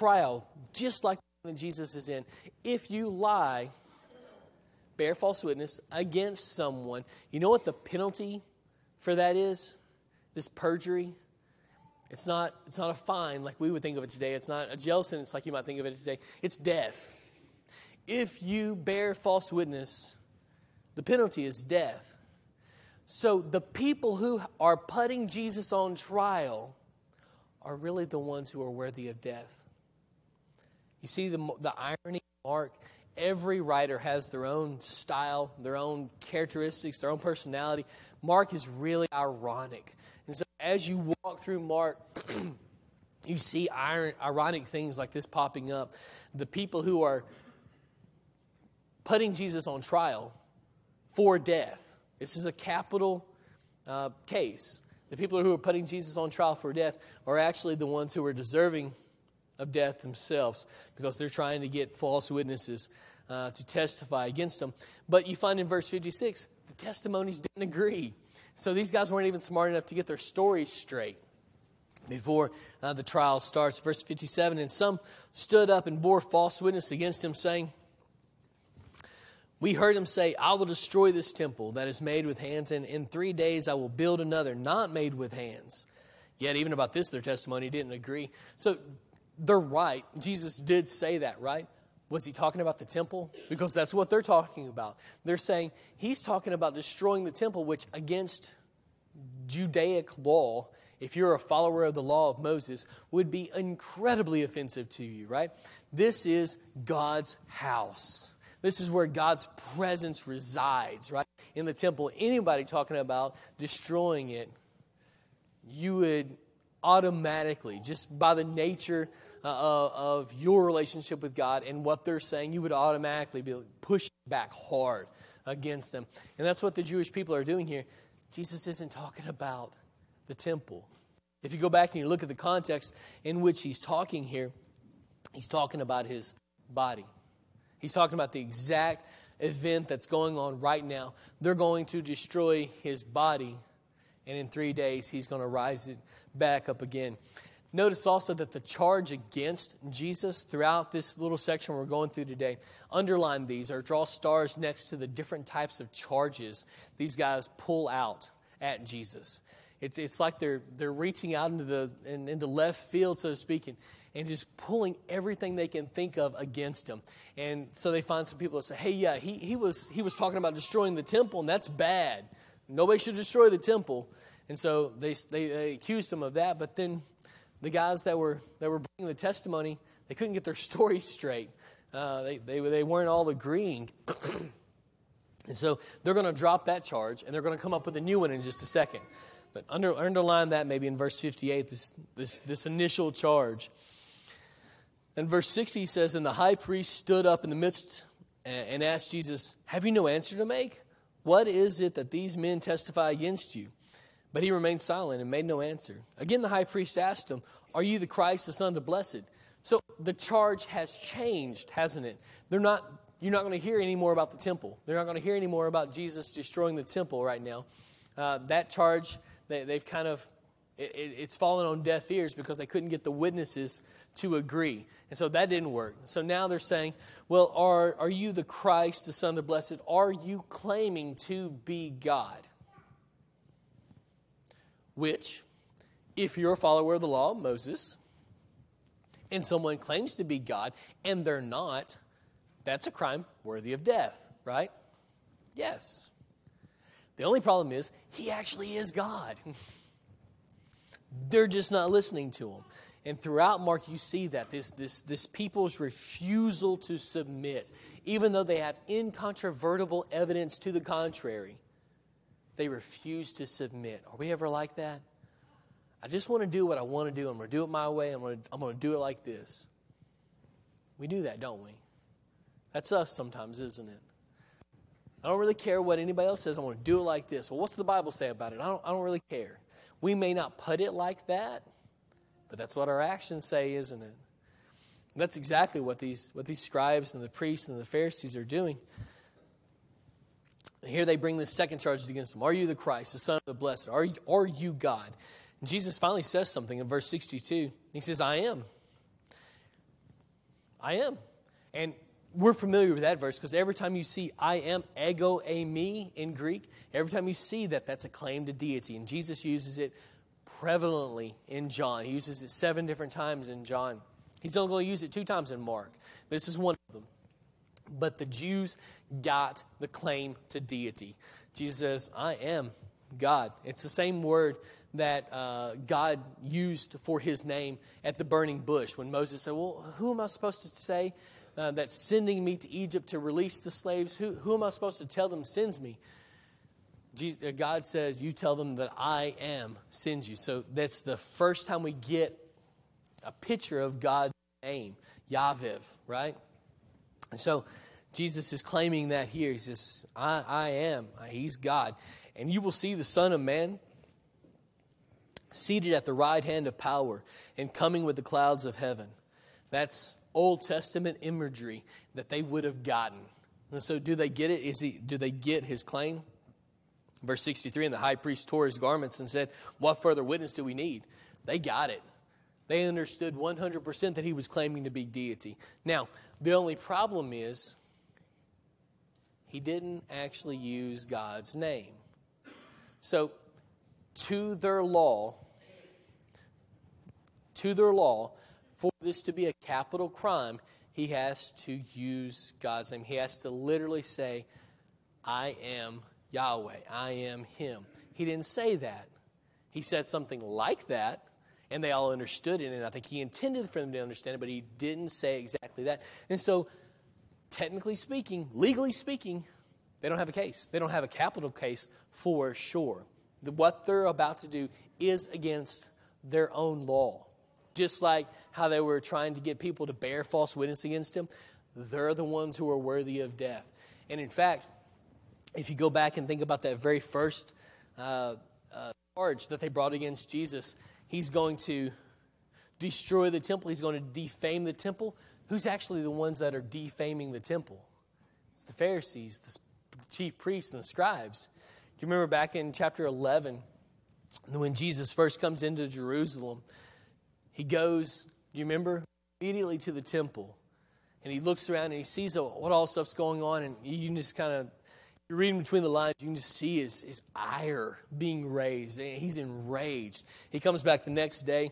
trial, just like that Jesus is in. If you lie, bear false witness against someone, you know what the penalty for that is? This perjury. It's not, it's not a fine like we would think of it today. It's not a jail sentence like you might think of it today. It's death. If you bear false witness, the penalty is death. So the people who are putting Jesus on trial are really the ones who are worthy of death. You see the, the irony, Mark? Every writer has their own style, their own characteristics, their own personality. Mark is really ironic. And so as you walk through Mark, you see ironic things like this popping up. The people who are putting Jesus on trial for death. This is a capital uh, case. The people who are putting Jesus on trial for death are actually the ones who are deserving of death themselves because they're trying to get false witnesses uh, to testify against them. But you find in verse 56, the testimonies didn't agree. So these guys weren't even smart enough to get their stories straight before uh, the trial starts. Verse 57 And some stood up and bore false witness against him, saying, We heard him say, I will destroy this temple that is made with hands, and in three days I will build another not made with hands. Yet, even about this, their testimony didn't agree. So they're right. Jesus did say that, right? Was he talking about the temple? Because that's what they're talking about. They're saying he's talking about destroying the temple, which against Judaic law, if you're a follower of the law of Moses, would be incredibly offensive to you, right? This is God's house. This is where God's presence resides, right? In the temple. Anybody talking about destroying it, you would automatically, just by the nature uh, of your relationship with God and what they're saying, you would automatically be pushed back hard against them. And that's what the Jewish people are doing here. Jesus isn't talking about the temple. If you go back and you look at the context in which he's talking here, he's talking about his body. He's talking about the exact event that's going on right now. They're going to destroy his body, and in three days, he's going to rise it back up again. Notice also that the charge against Jesus throughout this little section we're going through today, underline these or draw stars next to the different types of charges these guys pull out at Jesus. It's, it's like they're, they're reaching out into, the, in, into left field, so to speak, and, and just pulling everything they can think of against him. And so they find some people that say, hey, yeah, he, he, was, he was talking about destroying the temple, and that's bad. Nobody should destroy the temple. And so they, they, they accused him of that, but then the guys that were, that were bringing the testimony, they couldn't get their story straight. Uh, they, they, they weren't all agreeing. and so they're going to drop that charge and they're going to come up with a new one in just a second. But under, underline that maybe in verse 58, this, this, this initial charge. And verse 60 says, And the high priest stood up in the midst and asked Jesus, Have you no answer to make? What is it that these men testify against you? But he remained silent and made no answer. Again, the high priest asked him, Are you the Christ, the Son of the Blessed? So the charge has changed, hasn't it? They're not, you're not going to hear any more about the temple. They're not going to hear any more about Jesus destroying the temple right now. Uh, that charge, they, have kind of, it, it's fallen on deaf ears because they couldn't get the witnesses to agree. And so that didn't work. So now they're saying, Well, are, are you the Christ, the Son of the Blessed? Are you claiming to be God? Which, if you're a follower of the law Moses, and someone claims to be God and they're not, that's a crime worthy of death, right? Yes. The only problem is, he actually is God. they're just not listening to him. And throughout Mark, you see that this, this, this people's refusal to submit, even though they have incontrovertible evidence to the contrary they refuse to submit. Are we ever like that? I just want to do what I want to do. I'm going to do it my way. I'm going to, I'm going to do it like this. We do that, don't we? That's us sometimes, isn't it? I don't really care what anybody else says. I want to do it like this. Well, what's the Bible say about it? I don't, I don't really care. We may not put it like that, but that's what our actions say, isn't it? that's exactly what these, what these scribes and the priests and the Pharisees are doing. Here they bring the second charges against him. Are you the Christ, the Son of the Blessed? Are you, are you God? And Jesus finally says something in verse 62. He says, I am. I am. And we're familiar with that verse because every time you see I am, ego eimi in Greek, every time you see that, that's a claim to deity. And Jesus uses it prevalently in John. He uses it seven different times in John. He's only going to use it two times in Mark. This is one of them. But the Jews got the claim to deity. Jesus says, I am God. It's the same word that uh, God used for his name at the burning bush when Moses said, Well, who am I supposed to say uh, that's sending me to Egypt to release the slaves? Who, who am I supposed to tell them sends me? Jesus, uh, God says, You tell them that I am sends you. So that's the first time we get a picture of God's name, Yahweh, right? And so Jesus is claiming that here. He says, I, I am. He's God. And you will see the Son of Man seated at the right hand of power and coming with the clouds of heaven. That's Old Testament imagery that they would have gotten. And so, do they get it? Is he, do they get his claim? Verse 63 And the high priest tore his garments and said, What further witness do we need? They got it. They understood 100% that he was claiming to be deity. Now, the only problem is he didn't actually use God's name. So, to their law, to their law, for this to be a capital crime, he has to use God's name. He has to literally say, I am Yahweh, I am Him. He didn't say that. He said something like that, and they all understood it, and I think he intended for them to understand it, but he didn't say exactly that. And so, technically speaking, legally speaking, they don't have a case. They don't have a capital case for sure. What they're about to do is against their own law. Just like how they were trying to get people to bear false witness against him, they're the ones who are worthy of death. And in fact, if you go back and think about that very first uh, uh, charge that they brought against Jesus, he's going to destroy the temple, he's going to defame the temple. Who's actually the ones that are defaming the temple? It's the Pharisees, the chief priests, and the scribes. Do you remember back in chapter 11 when Jesus first comes into Jerusalem? He goes, do you remember? Immediately to the temple. And he looks around and he sees what all stuff's going on. And you can just kind of, you're reading between the lines, you can just see his, his ire being raised. He's enraged. He comes back the next day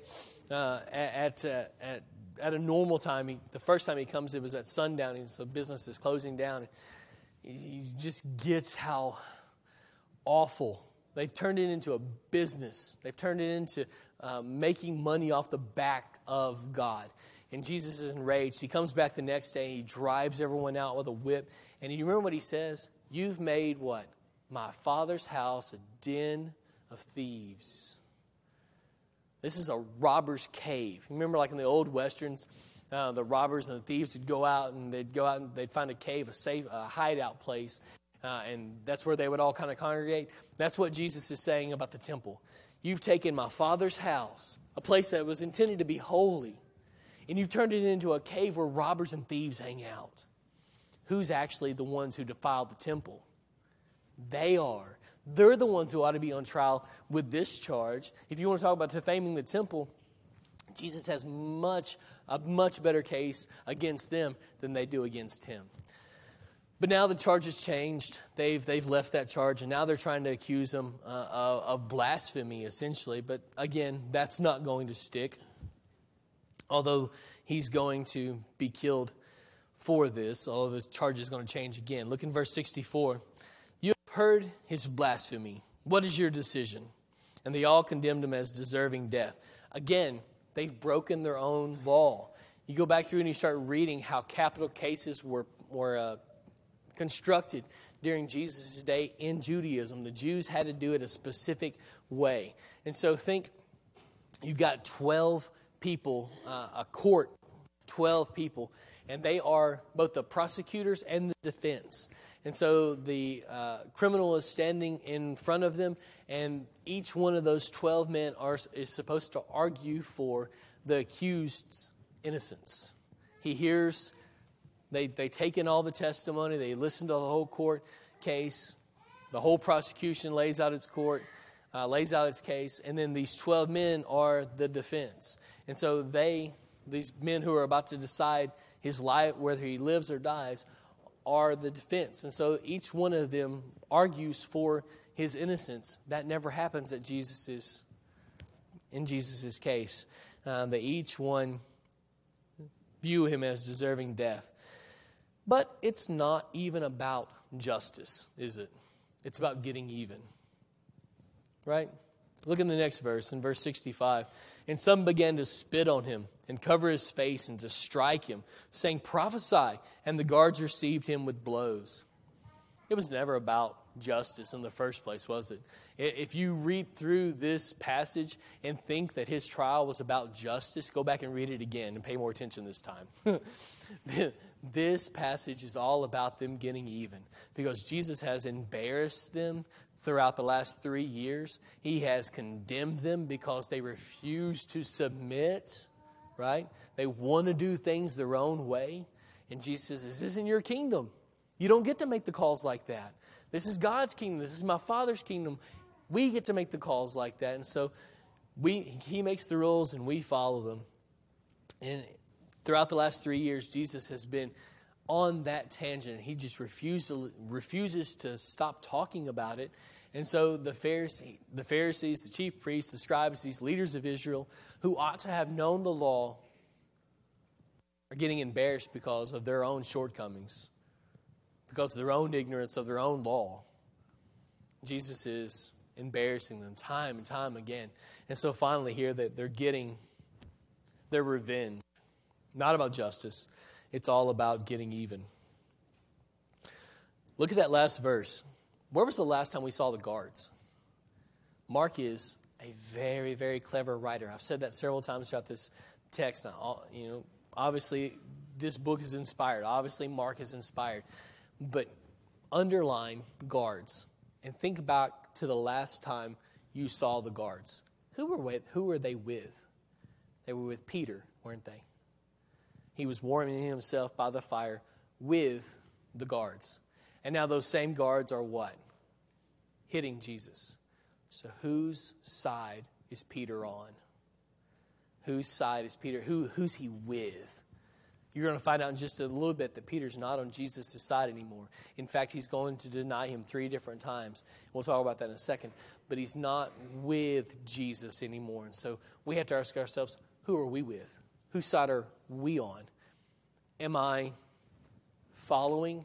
uh, at, uh, at, at a normal time. He, the first time he comes, it was at sundown. And so business is closing down. He, he just gets how awful. They've turned it into a business, they've turned it into uh, making money off the back of God. And Jesus is enraged. He comes back the next day, he drives everyone out with a whip. And you remember what he says? You've made what? My father's house a den of thieves. This is a robber's cave. Remember, like in the old westerns, uh, the robbers and the thieves would go out and they'd go out and they'd find a cave, a safe, a hideout place, uh, and that's where they would all kind of congregate. That's what Jesus is saying about the temple. You've taken my father's house, a place that was intended to be holy, and you've turned it into a cave where robbers and thieves hang out. Who's actually the ones who defiled the temple? They are. They're the ones who ought to be on trial with this charge. If you want to talk about defaming the temple, Jesus has much a much better case against them than they do against him. But now the charge has changed. They've, they've left that charge, and now they're trying to accuse him uh, of blasphemy, essentially. But again, that's not going to stick. Although he's going to be killed for this, although the charge is going to change again. Look in verse 64. You have heard his blasphemy. What is your decision? And they all condemned him as deserving death. Again, they've broken their own law. You go back through and you start reading how capital cases were, were uh, constructed during Jesus' day in Judaism. The Jews had to do it a specific way. And so think you've got 12 people, uh, a court, 12 people, and they are both the prosecutors and the defense. And so the uh, criminal is standing in front of them, and each one of those 12 men are, is supposed to argue for the accused's innocence. He hears they, they take in all the testimony, they listen to the whole court case, the whole prosecution lays out its court, uh, lays out its case, and then these 12 men are the defense. And so they these men who are about to decide his life, whether he lives or dies, are the defense. And so each one of them argues for his innocence. That never happens at Jesus's, in Jesus' case. Uh, they each one view him as deserving death. But it's not even about justice, is it? It's about getting even. Right? Look in the next verse, in verse 65. And some began to spit on him and cover his face and to strike him, saying, Prophesy. And the guards received him with blows. It was never about justice in the first place, was it? If you read through this passage and think that his trial was about justice, go back and read it again and pay more attention this time. this passage is all about them getting even because Jesus has embarrassed them throughout the last three years. He has condemned them because they refuse to submit, right? They want to do things their own way. And Jesus says, This isn't your kingdom. You don't get to make the calls like that. This is God's kingdom. This is my Father's kingdom. We get to make the calls like that. And so we, He makes the rules and we follow them. And throughout the last three years, Jesus has been on that tangent. He just refuses, refuses to stop talking about it. And so the the Pharisees, the chief priests, the scribes, these leaders of Israel, who ought to have known the law, are getting embarrassed because of their own shortcomings, because of their own ignorance of their own law. Jesus is embarrassing them time and time again. And so finally, here that they're getting their revenge. Not about justice, it's all about getting even. Look at that last verse. Where was the last time we saw the guards? Mark is a very, very clever writer. I've said that several times throughout this text. Now, you know, obviously, this book is inspired. Obviously, Mark is inspired. But underline guards and think back to the last time you saw the guards. Who were with? Who were they with? They were with Peter, weren't they? He was warming himself by the fire with the guards. And now those same guards are what? Hitting Jesus. So whose side is Peter on? Whose side is Peter? Who, who's he with? You're going to find out in just a little bit that Peter's not on Jesus' side anymore. In fact, he's going to deny him three different times. We'll talk about that in a second. But he's not with Jesus anymore. And so we have to ask ourselves who are we with? Whose side are we on? Am I following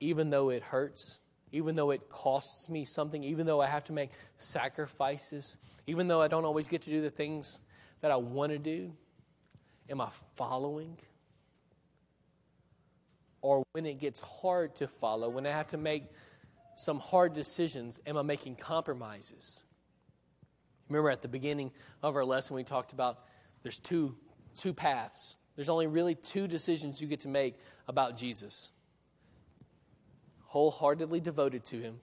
even though it hurts, even though it costs me something, even though I have to make sacrifices, even though I don't always get to do the things that I want to do? Am I following? Or when it gets hard to follow, when I have to make some hard decisions, am I making compromises? Remember at the beginning of our lesson, we talked about there's two, two paths. There's only really two decisions you get to make about Jesus wholeheartedly devoted to Him,